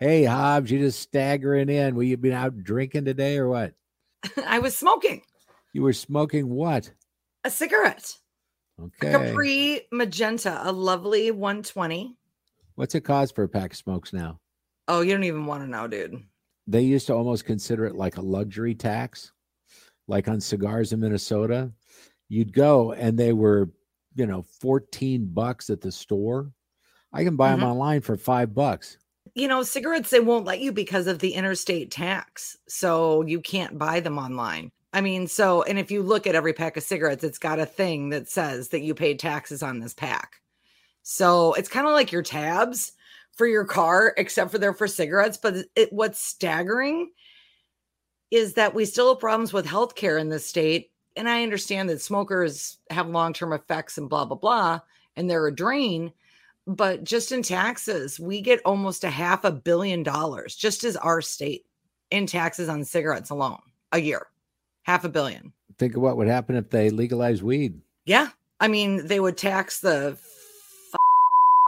Hey, Hobbs, you just staggering in. Will you been out drinking today or what? I was smoking You were smoking what? a cigarette, a Okay. Capri Magenta, a lovely 120. What's it cost for a pack of smokes now? Oh, you don't even want to know, dude. They used to almost consider it like a luxury tax, like on cigars in Minnesota. You'd go and they were, you know, 14 bucks at the store. I can buy them Mhm. online for five bucks. You know, cigarettes, they won't let you because of the interstate tax. So you can't buy them online. I mean, so, and if you look at every pack of cigarettes, it's got a thing that says that you paid taxes on this pack. So it's kind of like your tabs for your car, except for they're for cigarettes. But it, what's staggering is that we still have problems with healthcare in this state. And I understand that smokers have long term effects and blah, blah, blah, and they're a drain. But just in taxes, we get almost a half a billion dollars just as our state in taxes on cigarettes alone a year. Half a billion. Think of what would happen if they legalized weed. Yeah. I mean, they would tax the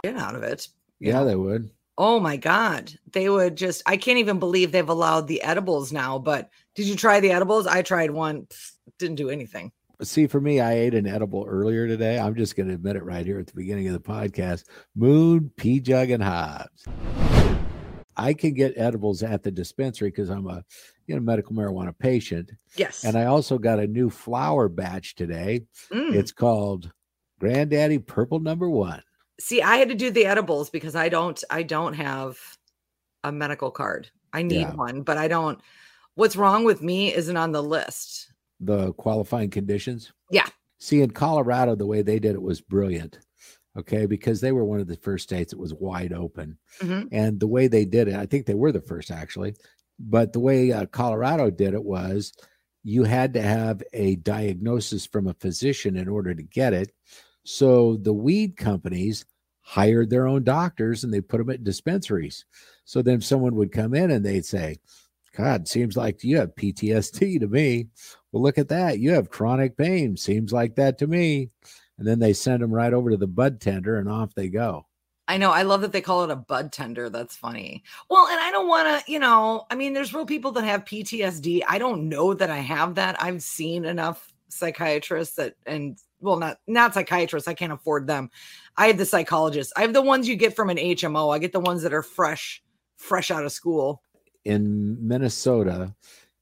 shit out of it. Yeah, know? they would. Oh my God. They would just, I can't even believe they've allowed the edibles now. But did you try the edibles? I tried one, Pfft, didn't do anything. See, for me, I ate an edible earlier today. I'm just going to admit it right here at the beginning of the podcast. Moon, Pjugg, and Hobbs. I can get edibles at the dispensary because I'm a you know medical marijuana patient, Yes. and I also got a new flower batch today. Mm. It's called Granddaddy Purple Number One. See, I had to do the edibles because I don't, I don't have a medical card. I need Yeah. one, but I don't. What's wrong with me isn't on the list. The qualifying conditions. Yeah. See, in Colorado, the way they did it was brilliant. Okay, because they were one of the first states that was wide open. Mhm. And the way they did it, I think they were the first actually, but the way uh, Colorado did it was you had to have a diagnosis from a physician in order to get it. So the weed companies hired their own doctors and they put them at dispensaries. So then someone would come in and they'd say, God, seems like you have PTSD to me. Well, look at that. You have chronic pain. Seems like that to me. And then they send them right over to the bud tender and off they go. I know. I love that they call it a bud tender. That's funny. Well, and I don't want to, you know, I mean, there's real people that have PTSD. I don't know that I have that. I've seen enough psychiatrists that, and well, not not psychiatrists. I can't afford them. I have the psychologists. I have the ones you get from an HMO. I get the ones that are fresh, fresh out of school. In Minnesota,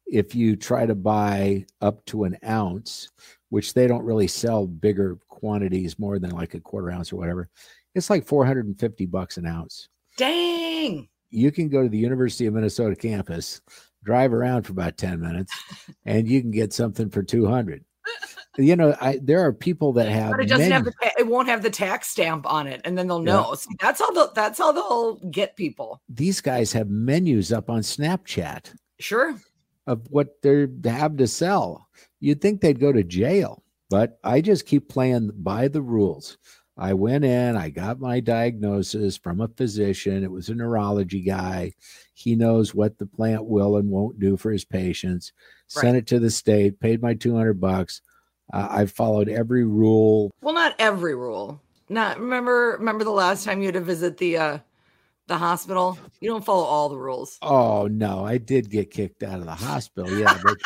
if you try to buy up to an ounce, which they don't really sell bigger quantities more than like a quarter ounce or whatever, it's like 450 bucks an ounce. Dang. You can go to the University of Minnesota campus, drive around for about 10 minutes, and you can get something for 200. You know, I there are people that have But it doesn't have the ta- it won't have the tax stamp on it, and then they'll Yeah. know. See, that's how the that's how they'll get people. these guys have menus up on Snapchat. Sure. of what they have to sell. You'd think they'd go to jail, but I just keep playing by the rules. I went in, I got my diagnosis from a physician. It was a neurology guy. He knows what the plant will and won't do for his patients. Sent it to the state, paid my 200 bucks. Uh, I followed every rule. Well, not every rule. Not remember remember the last time you had to visit the uh the hospital? You don't follow all the rules. Oh no, I did get kicked out of the hospital. Yeah, but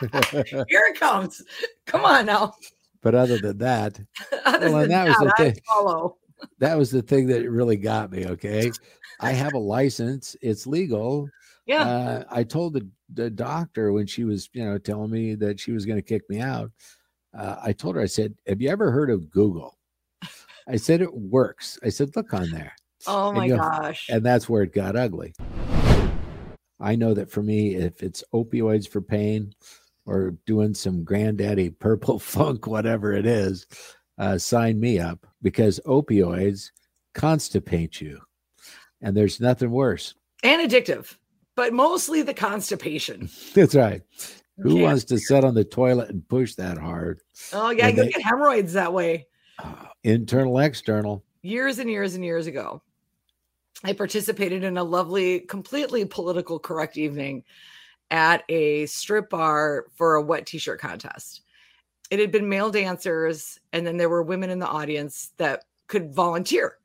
Here it comes. Come on now. but other than that, Other Well, than that was the I thing. follow. that was the thing that really got me. Okay. I have a license, it's legal. Yeah. Uh, I told the, the doctor when she was, you know, telling me that she was going to kick me out. Uh, I told her, I said, Have you ever heard of Google? I said, It works. I said, Look on there. oh my you- gosh. And that's where it got ugly. I know that for me, if it's opioids for pain or doing some granddaddy purple funk, whatever it is, uh, sign me up because opioids constipate you. And there's nothing worse. and addictive, but mostly the constipation. That's right. Who wants to sit on the toilet and push that hard? Oh yeah, you get hemorrhoids that way. Uh, internal, external. years and years and years ago, I participated in a lovely, completely political correct evening at a strip bar for a wet t shirt contest. It had been male dancers, and then there were women in the audience that could volunteer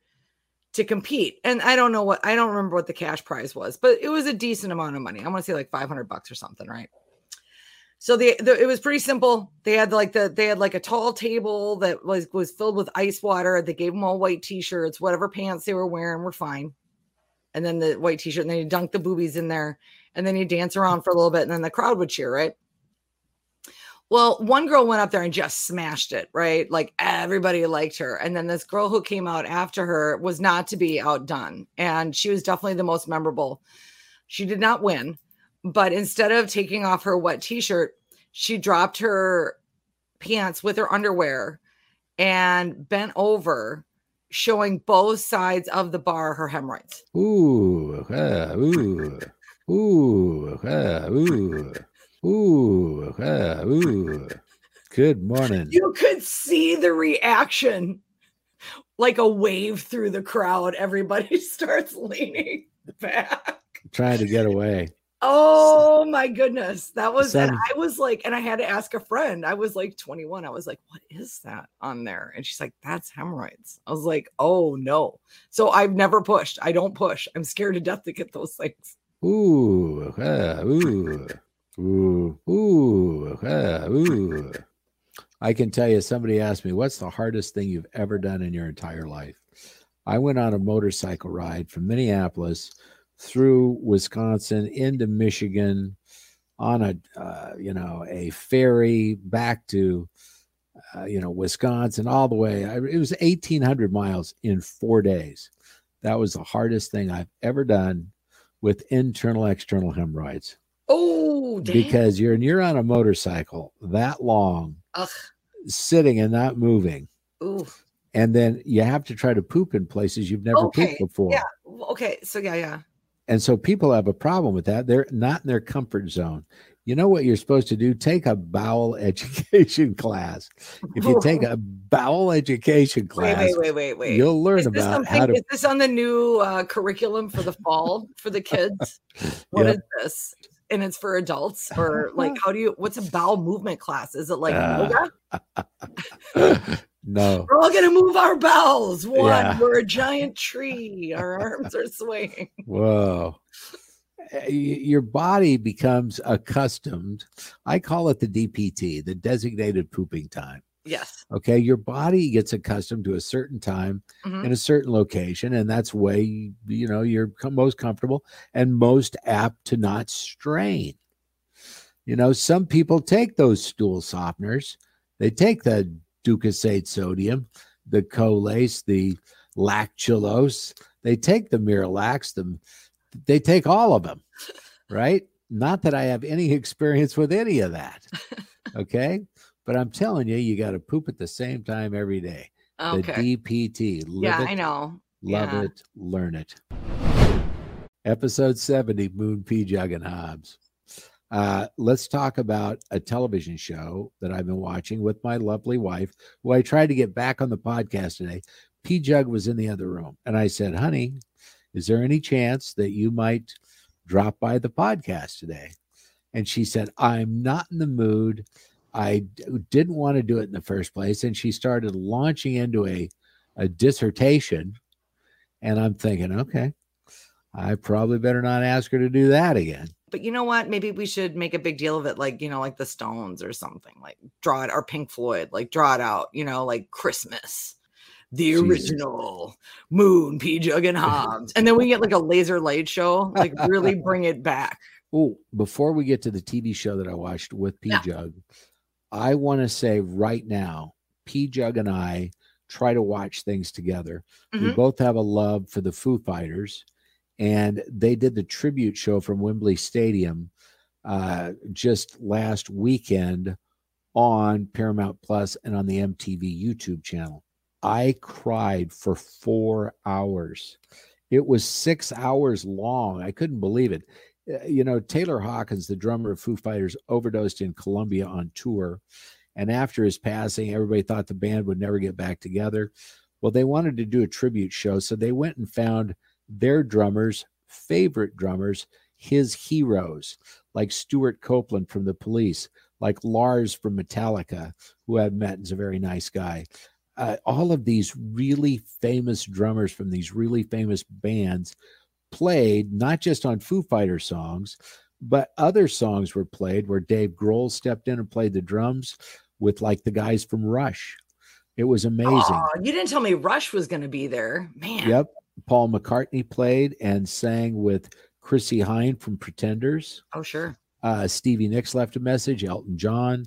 to compete. And I don't know what I don't remember what the cash prize was, but it was a decent amount of money. I want to say like 500 bucks or something, right? So the, the, it was pretty simple. They had like the they had like a tall table that was was filled with ice water. They gave them all white t-shirts, whatever pants they were wearing were fine. And then the white t-shirt, and then you dunk the boobies in there, and then you dance around for a little bit, and then the crowd would cheer, right? Well, one girl went up there and just smashed it, right? Like everybody liked her. And then this girl who came out after her was not to be outdone. And she was definitely the most memorable. She did not win, but instead of taking off her wet t shirt, she dropped her pants with her underwear and bent over, showing both sides of the bar her hemorrhoids. Ooh, uh, ooh, ooh, uh, ooh. Ooh, uh, ooh. Good morning. You could see the reaction like a wave through the crowd. Everybody starts leaning back, trying to get away. Oh my goodness. That was, and I was like, and I had to ask a friend. I was like 21. I was like, what is that on there? And she's like, that's hemorrhoids. I was like, oh no. So I've never pushed. I don't push. I'm scared to death to get those things. Ooh, uh, ooh. Ooh, ooh, uh, ooh. I can tell you, somebody asked me, What's the hardest thing you've ever done in your entire life? I went on a motorcycle ride from Minneapolis through Wisconsin into Michigan on a, uh, you know, a ferry back to, uh, you know, Wisconsin all the way. I, it was 1,800 miles in four days. That was the hardest thing I've ever done with internal external hemorrhoids. Oh, damn. because you're you're on a motorcycle that long, Ugh. sitting and not moving. Ooh. And then you have to try to poop in places you've never okay. pooped before. Yeah. Okay. So yeah, yeah. And so people have a problem with that. They're not in their comfort zone. You know what you're supposed to do? Take a bowel education class. If you take a bowel education class, wait, wait, wait, wait, you'll learn is about how to. Is this on the new uh, curriculum for the fall for the kids? What is this? and it's for adults or like how do you what's a bowel movement class is it like uh, no we're all gonna move our bowels one yeah. we're a giant tree our arms are swaying whoa eh, your body becomes accustomed i call it the dpt the designated pooping time Yes. Okay. Your body gets accustomed to a certain time mm-hmm. in a certain location, and that's way you know you're most comfortable and most apt to not strain. You know, some people take those stool softeners. They take the Docusate sodium, the Colace, the lactulose. They take the Miralax. Them. They take all of them, right? Not that I have any experience with any of that. Okay. But I'm telling you, you got to poop at the same time every day. Okay. The DPT. Yeah, it, I know. Love yeah. it. Learn it. Episode 70 Moon Pjugg and Hobbs. Uh, let's talk about a television show that I've been watching with my lovely wife, who I tried to get back on the podcast today. Pjugg was in the other room. And I said, honey, is there any chance that you might drop by the podcast today? And she said, I'm not in the mood. I didn't want to do it in the first place. And she started launching into a, a dissertation. And I'm thinking, okay, I probably better not ask her to do that again. But you know what? Maybe we should make a big deal of it, like, you know, like the Stones or something, like draw it or Pink Floyd, like draw it out, you know, like Christmas the Jesus. original Moon, Pjugg and Hobbs. And then we get like a laser light show, like really bring it back. Oh, before we get to the TV show that I watched with P Jug, yeah. I want to say right now, Pjugg and I try to watch things together. Mm-hmm. We both have a love for the Foo Fighters, and they did the tribute show from Wembley Stadium uh, just last weekend on Paramount Plus and on the MTV YouTube channel. I cried for four hours. It was six hours long. I couldn't believe it. Uh, you know, Taylor Hawkins, the drummer of Foo Fighters, overdosed in Colombia on tour. And after his passing, everybody thought the band would never get back together. Well, they wanted to do a tribute show. So they went and found their drummers, favorite drummers, his heroes, like Stewart Copeland from the police, like Lars from Metallica, who I've met and is a very nice guy. uh, all of these really famous drummers from these really famous bands played not just on Foo Fighter songs, but other songs were played where Dave Grohl stepped in and played the drums with like the guys from Rush. It was amazing. Oh, you didn't tell me Rush was going to be there, man. Yep. Paul McCartney played and sang with Chrissie Hynde from Pretenders. Oh, sure. Uh, Stevie Nicks left a message. Elton John.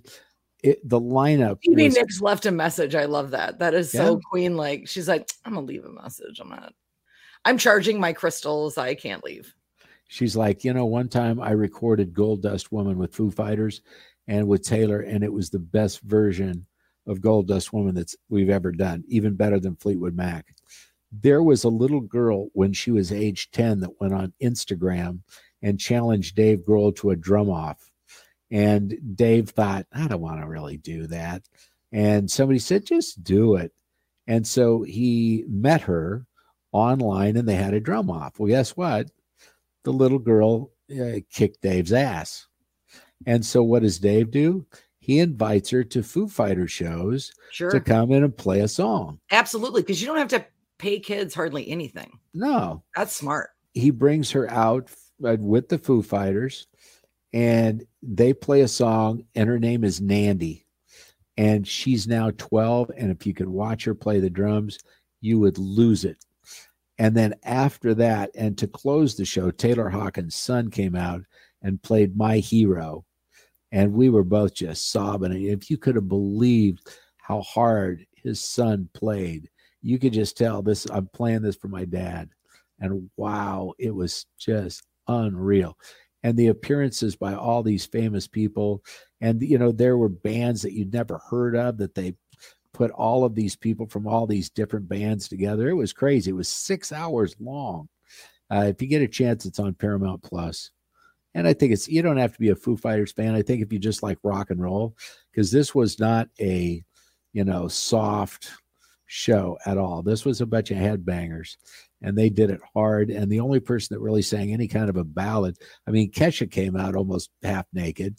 It, the lineup. Stevie was, Nicks left a message. I love that. That is so. Queen like. She's like, I'm gonna leave a message. I'm not. I'm charging my crystals. I can't leave. She's like, you know, one time I recorded Gold Dust Woman with Foo Fighters and with Taylor, and it was the best version of Gold Dust Woman that's we've ever done, even better than Fleetwood Mac. There was a little girl when she was age 10 that went on Instagram and challenged Dave Grohl to a drum off. And Dave thought, I don't want to really do that. And somebody said, just do it. And so he met her online and they had a drum off. Well, guess what? the little girl uh, kicked Dave's ass. And so what does Dave do? He invites her to Foo Fighter shows sure. to come in and play a song. Absolutely, because you don't have to pay kids hardly anything. No. That's smart. He brings her out uh, with the Foo Fighters and they play a song and her name is Nandi. And she's now 12 and if you could watch her play the drums, you would lose it. And then after that, and to close the show, Taylor Hawkins' son came out and played My Hero. And we were both just sobbing. If you could have believed how hard his son played, you could just tell this, I'm playing this for my dad. And wow, it was just unreal. And the appearances by all these famous people. And, you know, there were bands that you'd never heard of that they put all of these people from all these different bands together. It was crazy. It was six hours long. Uh, if you get a chance, it's on Paramount Plus. And I think it's you don't have to be a Foo Fighters fan. I think if you just like rock and roll, because this was not a you know soft show at all. This was a bunch of headbangers, and they did it hard. And the only person that really sang any kind of a ballad, I mean, Kesha came out almost half naked.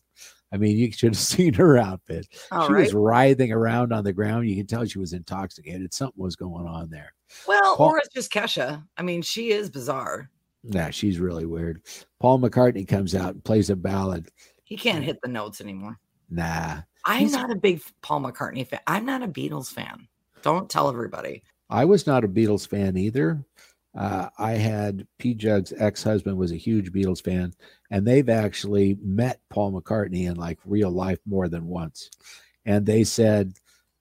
I mean, you should have seen her outfit. All she right. was writhing around on the ground. You can tell she was intoxicated. Something was going on there. Well, Paul, or it's just Kesha. I mean, she is bizarre. Yeah, she's really weird. Paul McCartney comes out and plays a ballad. He can't hit the notes anymore. Nah. I'm He's, not a big Paul McCartney fan. I'm not a Beatles fan. Don't tell everybody. I was not a Beatles fan either. Uh, I had Pjugg's ex husband was a huge Beatles fan, and they've actually met Paul McCartney in like real life more than once. And they said,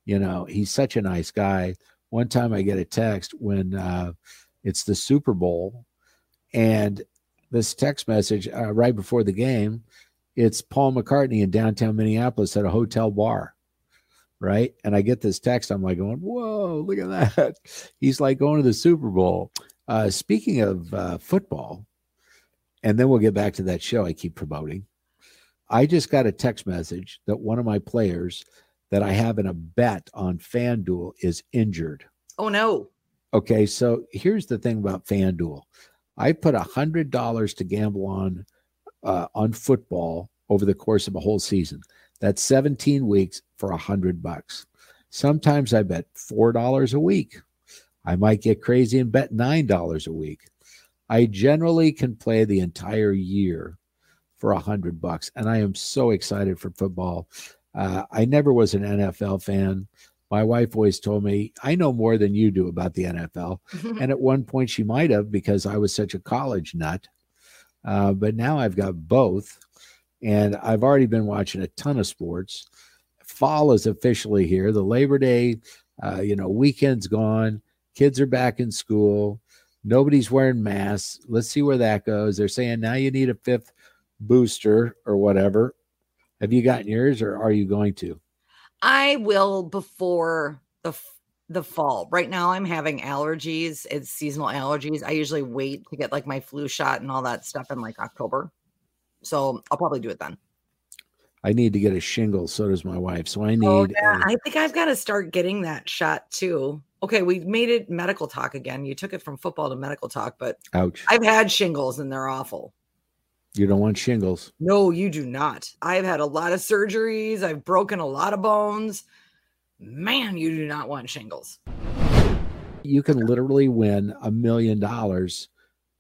you know, he's such a nice guy. One time I get a text when uh, it's the Super Bowl, and this text message uh, right before the game, it's Paul McCartney in downtown Minneapolis at a hotel bar right? And I get this text. I'm like going, whoa, look at that. He's like going to the Super Bowl. Uh, speaking of uh, football, and then we'll get back to that show I keep promoting. I just got a text message that one of my players that I have in a bet on FanDuel is injured. Oh no. Okay, so here's the thing about FanDuel. I put a hundred dollars to gamble on uh, on football over the course of a whole season. That's 17 weeks for a hundred bucks. Sometimes I bet four dollars a week. I might get crazy and bet $9 a week. I generally can play the entire year for a hundred bucks, and I am so excited for football. Uh, I never was an NFL fan. My wife always told me, I know more than you do about the NFL. and at one point, she might have because I was such a college nut. Uh, but now I've got both. And I've already been watching a ton of sports. Fall is officially here. The Labor Day, uh, you know, weekend's gone. Kids are back in school. Nobody's wearing masks. Let's see where that goes. They're saying now you need a fifth booster or whatever. Have you gotten yours or are you going to? I will before the the fall. Right now I'm having allergies. It's seasonal allergies. I usually wait to get like my flu shot and all that stuff in like October. So I'll probably do it then. I need to get a shingle. So does my wife. So I oh, need. Oh, yeah. A- I think I've got to start getting that shot too. Okay, we made it medical talk again. You took it from football to medical talk, but ouch. I've had shingles and they're awful. You don't want shingles. No, you do not. I've had a lot of surgeries. I've broken a lot of bones. man, you do not want shingles. You can literally win a million dollars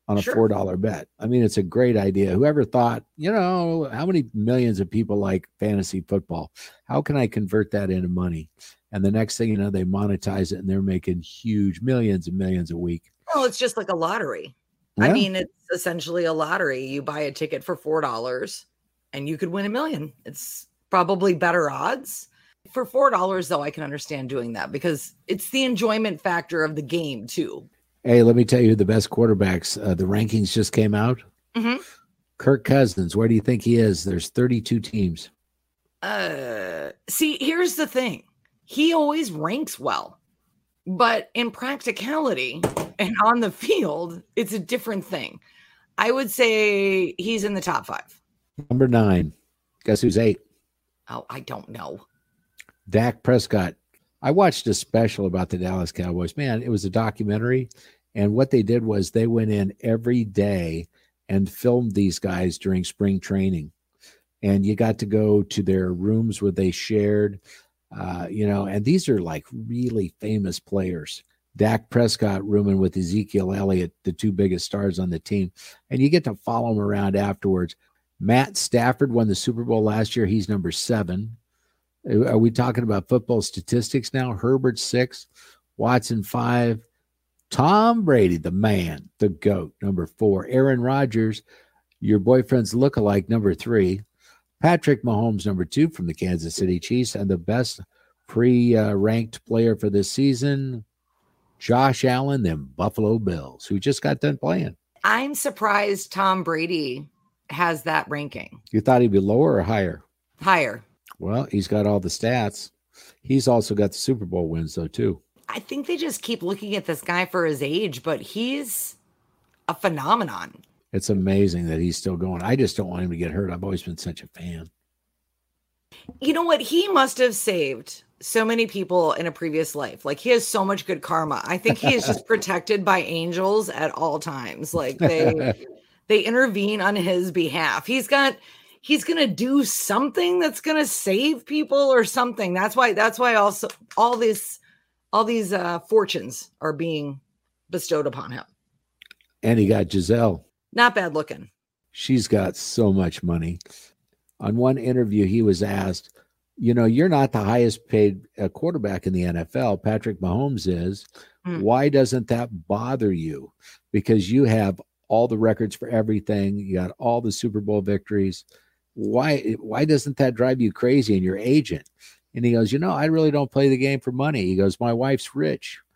on a Sure. four dollar bet. I mean, it's a great idea. Whoever thought, you know, how many millions of people like fantasy football? How can I convert that into money? And the next thing you know, they monetize it and they're making huge millions and millions a week. Well, it's just like a lottery. I mean, it's essentially a lottery. You buy a ticket for four dollars and you could win a million. It's probably better odds. For four dollars, though, I can understand doing that because it's the enjoyment factor of the game too. Hey, let me tell you the best quarterbacks. Uh, the rankings just came out. Mhm. Kirk Cousins, where do you think he is? There's 32 teams. Uh, see, here's the thing. He always ranks well, but in practicality and on the field, it's a different thing. I would say he's in the top five. Number nine. Guess who's eight? Oh, I don't know. Dak Prescott. I watched a special about the Dallas Cowboys. Man, it was a documentary. And what they did was they went in every day and filmed these guys during spring training. And you got to go to their rooms where they shared, uh, you know, and these are like really famous players. Dak Prescott rooming with Ezekiel Elliott, the two biggest stars on the team. And you get to follow them around afterwards. Matt Stafford won the Super Bowl last year. He's number seven. Uh, are we talking about football statistics now? Herbert six, Watson five, Tom Brady, the man, the goat, number four, Aaron Rodgers, your boyfriend's lookalike, number three, Patrick Mahomes, number two from the Kansas City Chiefs, and the best pre-ranked player for this season, Josh Allen, them Buffalo Bills, who just got done playing. I'm surprised Tom Brady has that ranking You thought he'd be lower or higher? higher. Well, he's got all the stats. He's also got the Super Bowl wins, though, too. I think they just keep looking at this guy for his age, but he's a phenomenon. It's amazing that he's still going. I just don't want him to get hurt. I've always been such a fan. You know what? He must have saved so many people in a previous life. Like he has so much good karma. I think he is just protected by angels at all times. Like they they intervene on his behalf. He's got he's going to do something that's going to save people or something. That's why that's why also all this all these uh fortunes are being bestowed upon him. and he got Gisele. Not bad looking. She's got so much money. On one interview, he was asked, You know, you're not the highest paid uh, quarterback in the NFL. Patrick Mahomes is. Hmm. Why doesn't that bother you? Because you have all the records for everything, you got all the Super Bowl victories. Why, why doesn't that drive you crazy and your agent? And he goes, You know, I really don't play the game for money. He goes, My wife's rich.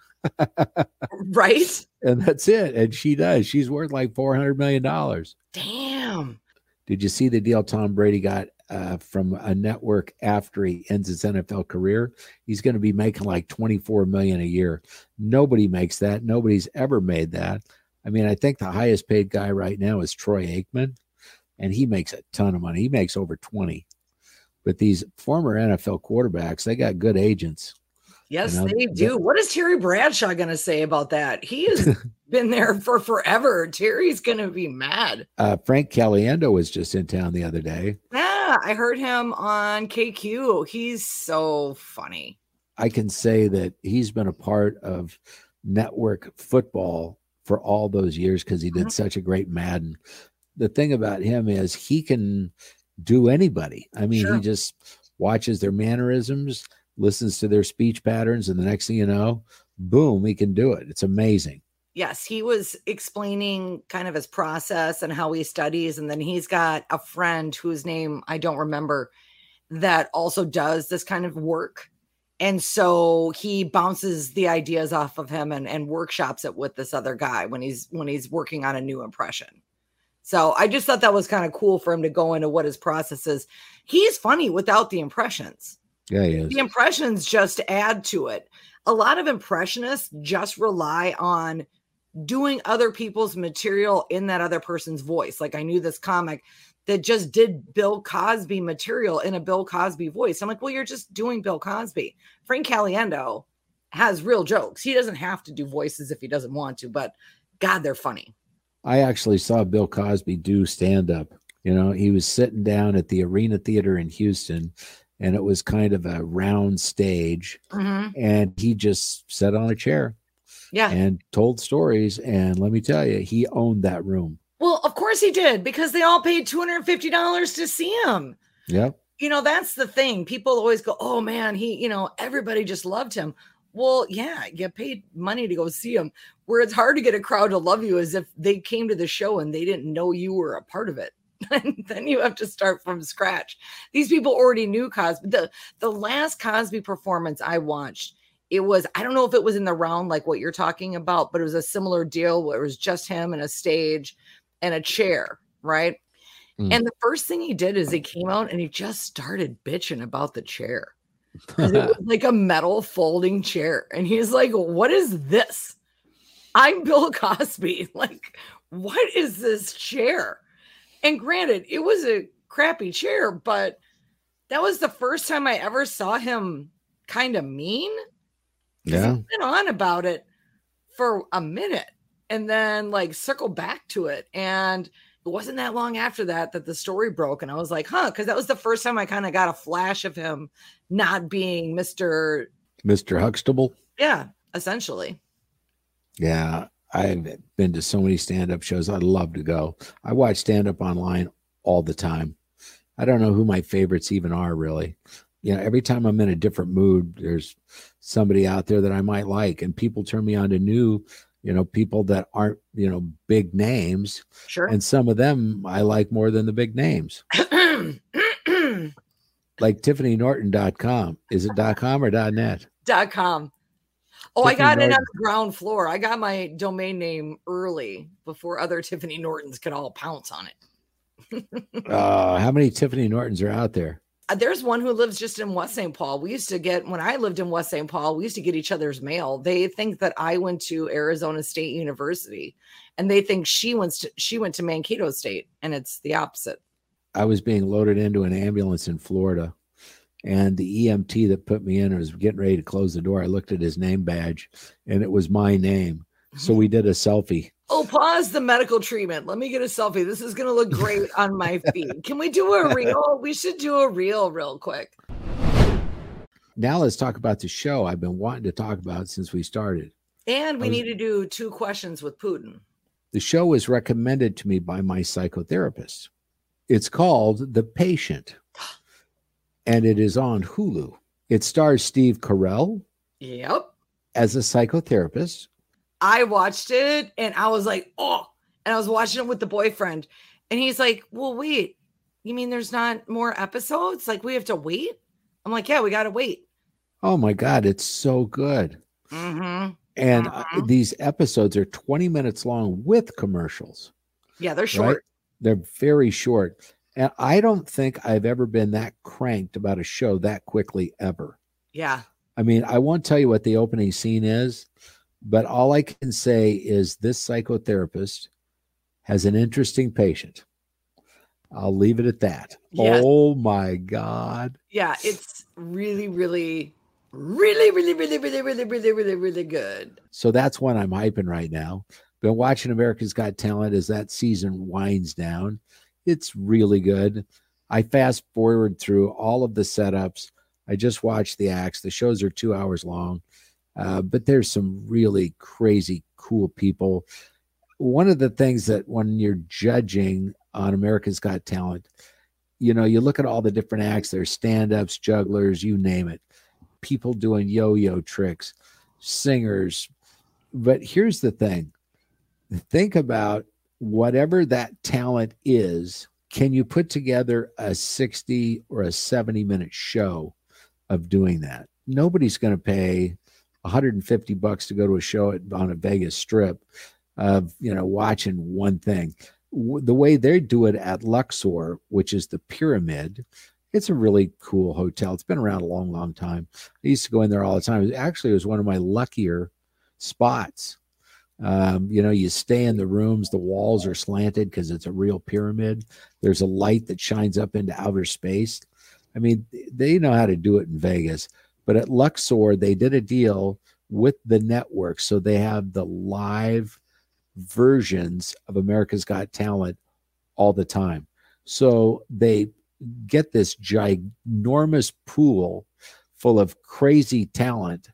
Right? and that's it. And she does. She's worth like four hundred million dollars. Damn. Did you see the deal Tom Brady got uh, from a network after he ends his NFL career? He's going to be making like twenty four million a year. Nobody makes that. Nobody's ever made that. I mean, I think the highest paid guy right now is Troy Aikman, and he makes a ton of money. He makes over twenty. But these former NFL quarterbacks, they got good agents. Yes, know, they the- do. What is Terry Bradshaw going to say about that? He has been there for forever. Terry's going to be mad. Uh, Frank Caliendo was just in town the other day. Yeah, I heard him on KQ. He's so funny. I can say that he's been a part of network football for all those years because he did Mhm. such a great Madden. The thing about him is he can do anybody. I mean, Sure. he just watches their mannerisms, listens to their speech patterns, and the next thing you know, boom, he can do it. It's amazing. Yes, he was explaining kind of his process and how he studies. And then he's got a friend whose name I don't remember that also does this kind of work. And so he bounces the ideas off of him and, and workshops it with this other guy when he's when he's working on a new impression. So I just thought that was kind of cool for him to go into what his process is. He's funny without the impressions Yeah, he is. the impressions just add to it. A lot of impressionists just rely on doing other people's material in that other person's voice. Like I knew this comic that just did Bill Cosby material in a Bill Cosby voice. I'm like, well, you're just doing Bill Cosby. Frank Caliendo has real jokes. He doesn't have to do voices if he doesn't want to, but God, they're funny. I actually saw Bill Cosby do stand up. You know, he was sitting down at the Arena Theater in Houston and it was kind of a round stage, hmm and he just sat on a chair Yeah. and told stories. And let me tell you, he owned that room. Well, of course he did because they all paid $250 to see him. Yeah. You know, that's the thing. People always go, oh man, he, you know, everybody just loved him. Well, yeah, you paid money to go see him. Where it's hard to get a crowd to love you is if they came to the show and they didn't know you were a part of it. And then you have to start from scratch. These people already knew Cosby. The the last Cosby performance I watched, it was, I don't know if it was in the round like what you're talking about, but it was a similar deal where it was just him and a stage and a chair, right? Mm. And the first thing he did is he came out and he just started bitching about the chair. it was like a metal folding chair. And he's like, What is this? I'm Bill Cosby. Like, what is this chair? And granted, it was a crappy chair, but that was the first time I ever saw him kind of mean. yeah. He went on about it for a minute and then like circle back to it. And it wasn't that long after that that the story broke. And I was like, huh, because that was the first time I kind of got a flash of him not being Mr. Mr. Huxtable. Yeah, essentially. Yeah. I've been to so many stand up shows. I'd love to go. I watch stand up online all the time. I don't know who my favorites even are, really. You know, every time I'm in a different mood, there's somebody out there that I might like, and people turn me on to new, you know, people that aren't, you know, big names. Sure. And some of them I like more than the big names, like TiffanyNorton.com. Is it .com or .net? dot com. Oh, I Tiffany got it on the ground floor. I got my domain name early before other Tiffany Nortons could all pounce on it. Uh, how many Tiffany Nortons are out there? Uh, There's one who lives just in West St. Paul. We used to get when I lived in West St. Paul, we used to get each other's mail. They think that I went to Arizona State University and they think she went to she went to Mankato State and it's the opposite. I was being loaded into an ambulance in Florida, and the EMT that put me in was getting ready to close the door. I looked at his name badge, and it was my name. So we did a selfie. Oh, pause the medical treatment. Let me get a selfie. This is going to look great on my feed. Can we do a reel? We should do a reel real quick. Now let's talk about the show I've been wanting to talk about since we started. And we was- need to do two questions with Putin. The show was recommended to me by my psychotherapist. It's called The Patient, and it is on Hulu. It stars Steve Carell Yep. as a psychotherapist. I watched it and I was like, oh, and I was watching it with the boyfriend. And he's like, well, wait, you mean there's not more episodes? Like we have to wait? I'm like, yeah, we got to wait. Oh my God, it's so good. Mm-hmm. And uh, Mhm. these episodes are 20 minutes long with commercials. Yeah, they're right? short. They're very short. And I don't think I've ever been that cranked about a show that quickly ever. Yeah. I mean, I won't tell you what the opening scene is, but all I can say is this psychotherapist has an interesting patient. I'll leave it at that. Yes. Oh my God. Yeah. It's really, really, really, really, really, really, really, really, really, really good. So that's one I'm hyping right now. Been watching America's Got Talent as that season winds down. It's really good. I fast forward through all of the setups. I just watched the acts. The shows are two hours long, uh, but there's some really crazy, cool people. One of the things that when you're judging on America's Got Talent, you know, you look at all the different acts, there's stand ups, jugglers, you name it, people doing yo yo tricks, singers. But here's the thing think about whatever that talent is. Can you put together a 60 or a 70 minute show of doing that? Nobody's going to pay 150 bucks to go to a show at, on a Vegas strip of, you know, watching one thing. The way they do it at Luxor, which is the pyramid, it's a really cool hotel. It's been around a long, long time. I used to go in there all the time. It actually was one of my luckier spots. Um, you know, you stay in the rooms, the walls are slanted because it's a real pyramid. There's a light that shines up into outer space. I mean, they know how to do it in Vegas, but at Luxor, they did a deal with the network. So they have the live versions of America's Got Talent all the time. So they get this ginormous pool full of crazy talent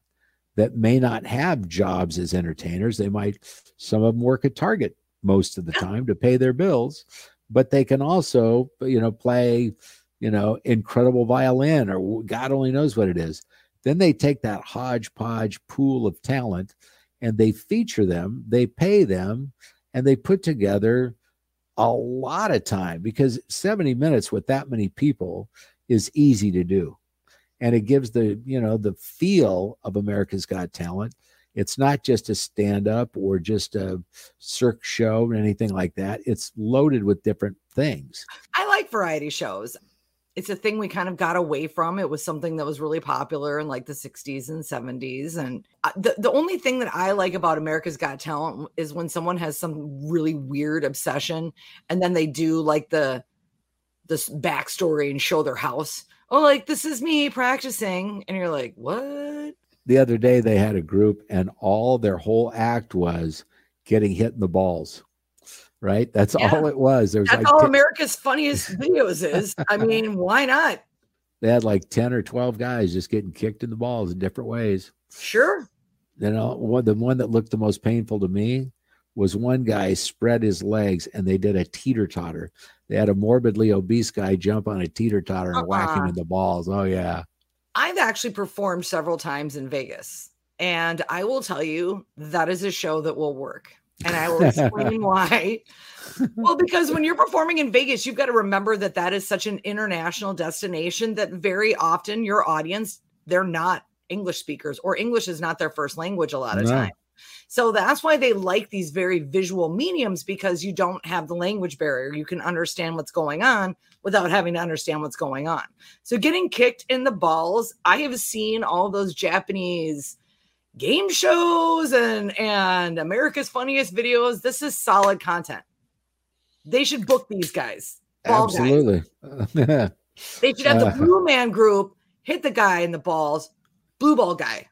that may not have jobs as entertainers. They might, some of them work at Target most of the time to pay their bills, but they can also, you know, play, you know, incredible violin or God only knows what it is. Then they take that hodgepodge pool of talent and they feature them, they pay them, and they put together a lot of time because 70 minutes with that many people is easy to do. And it gives the, you know, the feel of America's Got Talent. It's not just a stand up or just a cirque show or anything like that. It's loaded with different things. I like variety shows it's a thing we kind of got away from. It was something that was really popular in like the 60s and 70s. And the, the only thing that I like about America's Got Talent is when someone has some really weird obsession and then they do like the this backstory and show their house. Oh, like this is me practicing. And you're like, what? The other day they had a group and all their whole act was getting hit in the balls right? That's yeah. all it was. There's That's like all America's funniest videos is. I mean, why not? They had like 10 or 12 guys just getting kicked in the balls in different ways. Sure. You uh, know, one, the one that looked the most painful to me was one guy spread his legs and they did a teeter totter. They had a morbidly obese guy jump on a teeter totter and uh-uh. whack him uh-uh. in the balls. Oh, yeah. I've actually performed several times in Vegas. And I will tell you, that is a show that will work and I will explain why. Well, because when you're performing in Vegas, you've got to remember that that is such an international destination that very often your audience, they're not English speakers or English is not their first language a lot of no. time. So that's why they like these very visual mediums because you don't have the language barrier. You can understand what's going on without having to understand what's going on. So getting kicked in the balls, I have seen all those Japanese game shows and and America's funniest videos. This is solid content. They should book these guys. Absolutely. Guys. they should have the blue man group hit the guy in the balls, blue ball guy.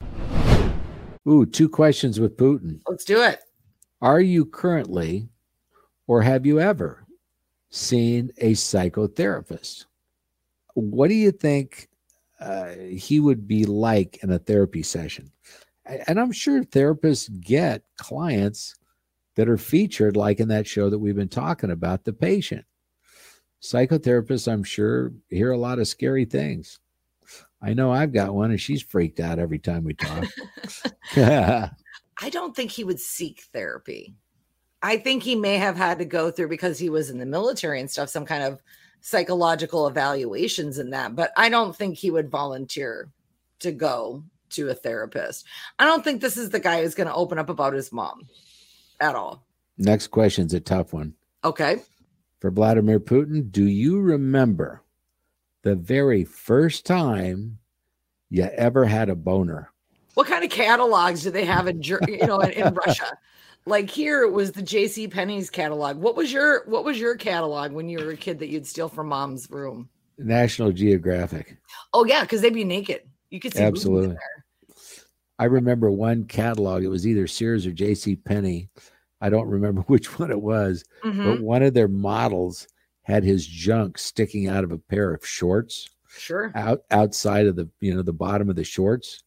Ooh, two questions with Putin. Let's do it. Are you currently or have you ever seen a psychotherapist? What do you think uh, he would be like in a therapy session? And I'm sure therapists get clients that are featured, like in that show that we've been talking about, the patient. Psychotherapists, I'm sure, hear a lot of scary things. I know I've got one, and she's freaked out every time we talk. I don't think he would seek therapy. I think he may have had to go through because he was in the military and stuff, some kind of psychological evaluations in that. But I don't think he would volunteer to go to a therapist. I don't think this is the guy who's going to open up about his mom at all. Next question's a tough one. Okay. For Vladimir Putin, do you remember the very first time you ever had a boner? What kind of catalogs do they have in you know in, in Russia? Like here it was the J.C. Penney's catalog. What was your what was your catalog when you were a kid that you'd steal from mom's room? National Geographic. Oh yeah, because they'd be naked. You could see absolutely. I remember one catalog. It was either Sears or J.C. Penney. I don't remember which one it was, mm-hmm. but one of their models had his junk sticking out of a pair of shorts. Sure. Out outside of the you know the bottom of the shorts,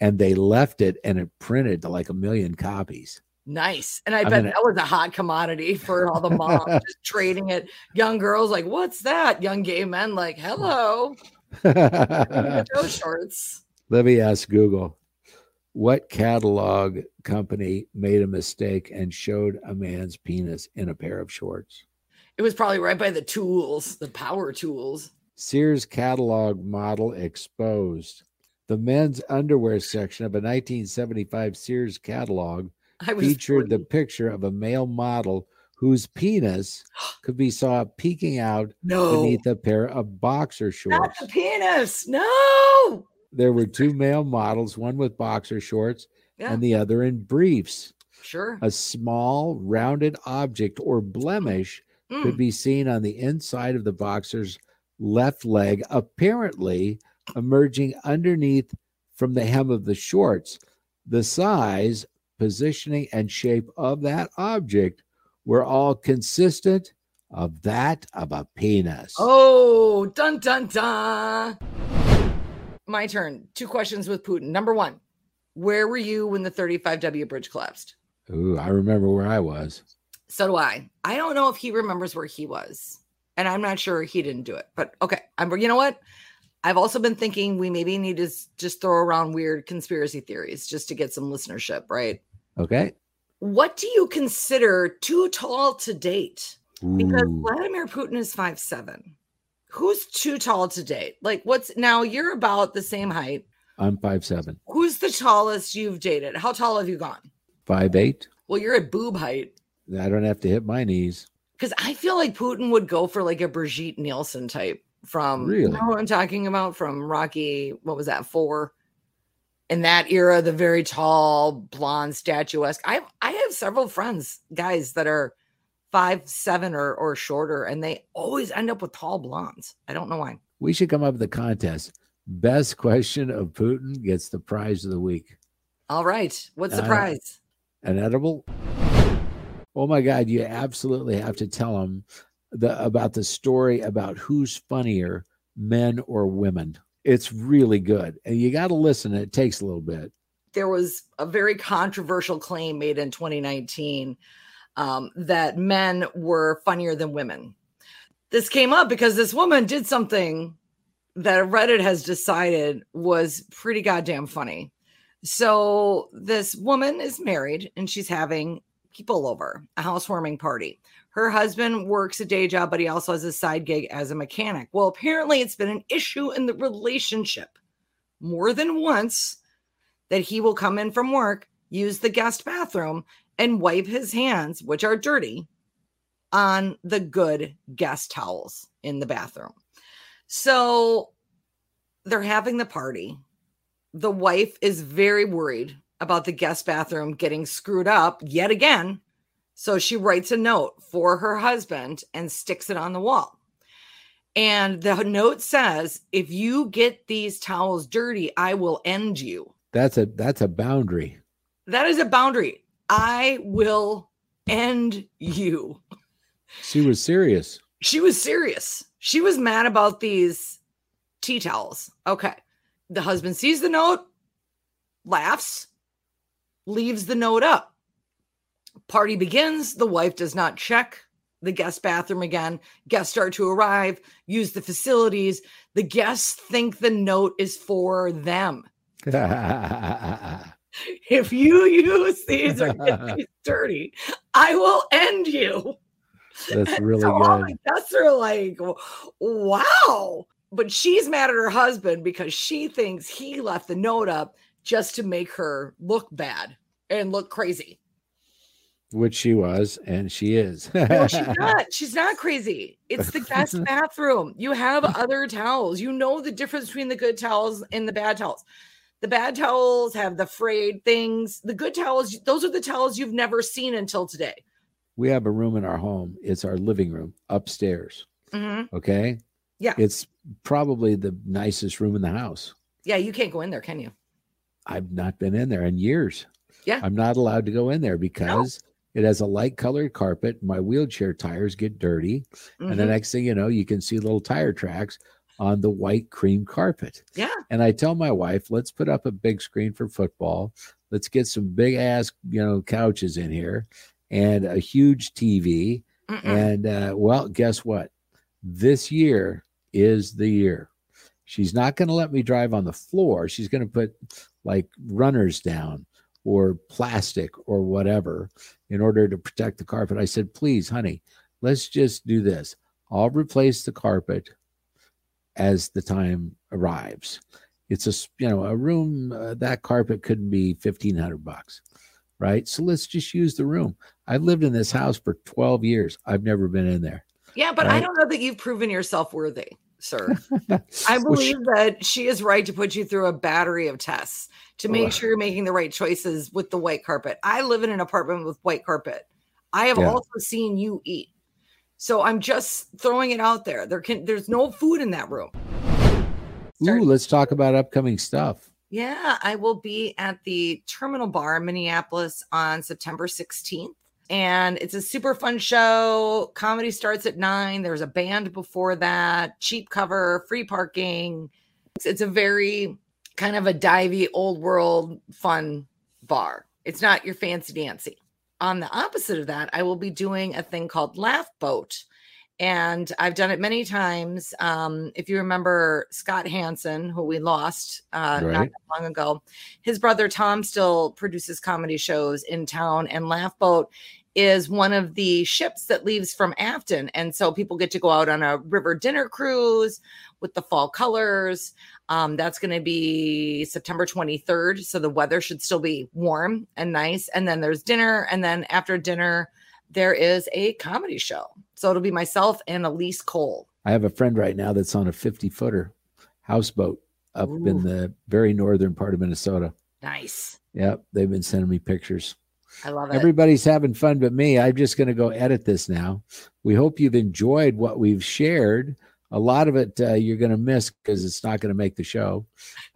and they left it, and it printed to like a million copies. Nice. And I, I bet mean, that was a hot commodity for all the moms just trading it. Young girls like, what's that? Young gay men like, hello. those shorts. Let me ask Google what catalog company made a mistake and showed a man's penis in a pair of shorts? It was probably right by the tools, the power tools. Sears catalog model exposed. The men's underwear section of a 1975 Sears catalog featured 40. the picture of a male model whose penis could be saw peeking out no. beneath a pair of boxer shorts. Not the penis. No. There were two male models, one with boxer shorts yeah. and the other in briefs. Sure. A small rounded object or blemish mm. could be seen on the inside of the boxer's left leg, apparently emerging underneath from the hem of the shorts. The size, positioning, and shape of that object were all consistent, of that of a penis. Oh, dun dun dun. My turn. Two questions with Putin. Number one, where were you when the 35W bridge collapsed? Ooh, I remember where I was. So do I. I don't know if he remembers where he was. And I'm not sure he didn't do it. But okay. I'm you know what? I've also been thinking we maybe need to just throw around weird conspiracy theories just to get some listenership, right? Okay. What do you consider too tall to date? Because Ooh. Vladimir Putin is five seven. Who's too tall to date? Like, what's now you're about the same height. I'm five seven. Who's the tallest you've dated? How tall have you gone? Five eight. Well, you're at boob height. I don't have to hit my knees. Because I feel like Putin would go for like a Brigitte Nielsen type from you Really? know what I'm talking about from Rocky. What was that four? In that era, the very tall, blonde, statuesque. I I have several friends, guys that are five seven or or shorter, and they always end up with tall blondes. I don't know why. We should come up with a contest. Best question of Putin gets the prize of the week. All right, what's the Uh, prize? An edible? Oh my God! You absolutely have to tell him the about the story about who's funnier, men or women. It's really good, and you got to listen. It takes a little bit. there was a very controversial claim made in 2019 um, that men were funnier than women. This came up because this woman did something that Reddit has decided was pretty goddamn funny. So, this woman is married and she's having people over, a housewarming party. Her husband works a day job, but he also has a side gig as a mechanic. Well, apparently, it's been an issue in the relationship more than once that he will come in from work, use the guest bathroom, and wipe his hands, which are dirty, on the good guest towels in the bathroom. So they're having the party. The wife is very worried about the guest bathroom getting screwed up yet again. So she writes a note for her husband and sticks it on the wall. And the note says, if you get these towels dirty, I will end you. That's a that's a boundary. That is a boundary. I will end you. She was serious. She was serious. She was mad about these tea towels. Okay. The husband sees the note, laughs, leaves the note up. Party begins. The wife does not check the guest bathroom again. Guests start to arrive, use the facilities. The guests think the note is for them. If you use these or get these dirty, I will end you. That's really So all the guests are like, wow. But she's mad at her husband because she thinks he left the note up just to make her look bad and look crazy. Which she was, and she is. No, she's not. She's not crazy. It's the guest bathroom. You have other towels. You know the difference between the good towels and the bad towels. The bad towels have the frayed things. The good towels, those are the towels you've never seen until today. we have a room in our home. It's our living room upstairs. Mhm. Okay. Yeah. It's probably the nicest room in the house. Yeah, you can't go in there, can you? I've not been in there in years. Yeah. I'm not allowed to go in there because it has a light colored carpet. My wheelchair tires get dirty. And the Mhm. next thing you know, you can see little tire tracks on the white cream carpet. Yeah. And I tell my wife, let's put up a big screen for football. Let's get some big ass, you know, couches in here and a huge TV. Mm-mm. And uh, well, guess what? This year is the year. She's not going to let me drive on the floor. She's going to put like runners down or plastic or whatever in order to protect the carpet. I said, please, honey, let's just do this. I'll replace the carpet as the time arrives. It's a you know a room uh, that carpet couldn't be fifteen hundred bucks, right? So let's just use the room. I've lived in this house for twelve years. I've never been in there. Yeah, but I don't know that you've proven yourself worthy, sir. I believe that she is right to put you through a battery of tests to make sure you're making the right choices with the white carpet. I live in an apartment with white carpet. I have Yeah. also seen you eat. So I'm just throwing it out there. There can there's no food in that room. Ooh, let's talk about upcoming stuff. Yeah, I will be at the Terminal Bar in Minneapolis on September 16th. And it's a super fun show. Comedy starts at nine. There's a band before that, cheap cover, free parking. It's, it's a very kind of a divey, old world, fun bar. It's not your fancy dancy. On the opposite of that, I will be doing a thing called Laugh Boat. And I've done it many times. Um, if you remember Scott Hansen, who we lost uh, not Right. that long ago, his brother Tom still produces comedy shows in town, and Laugh Boat is one of the ships that leaves from Afton. And so people get to go out on a river dinner cruise with the fall colors. Um, that's going to be September 23rd. So the weather should still be warm and nice. And then there's dinner. And then after dinner, there is a comedy show. So it'll be myself and Elise Cole. I have a friend right now that's on a 50 footer houseboat up Ooh. in the very northern part of Minnesota. Nice. Yep, they've been sending me pictures. I love it. Everybody's having fun but me. I'm just going to go edit this now. We hope you've enjoyed what we've shared. A lot of it uh, you're going to miss because it's not going to make the show.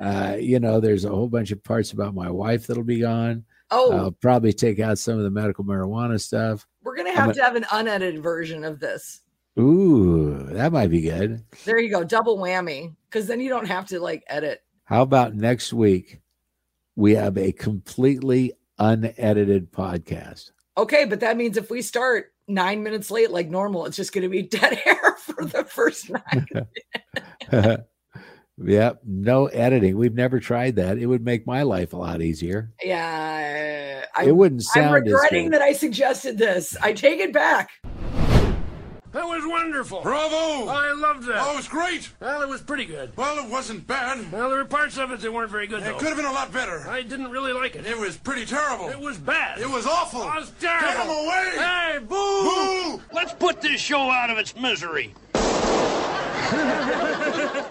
Uh, you know, there's a whole bunch of parts about my wife that'll be gone. oh, I'll probably take out some of the medical marijuana stuff. We're going to have to have an unedited version of this. Ooh, that might be good. There you go. Double whammy. Because then you don't have to like edit. How about next week? We have a completely unedited podcast. Okay, but that means if we start nine minutes late like normal, it's just going to be dead air for the first nine. yep, no editing. We've never tried that. It would make my life a lot easier. Yeah, I, it wouldn't sound. I'm sound as regretting good. that I suggested this. I take it back. That was wonderful. Bravo! I loved that. Oh, it was great. Well, it was pretty good. Well, it wasn't bad. Well, there were parts of it that weren't very good, It though. could have been a lot better. I didn't really like it. It was pretty terrible. It was bad. It was awful. It was terrible. Get him away! Hey, boo! Boo! Let's put this show out of its misery.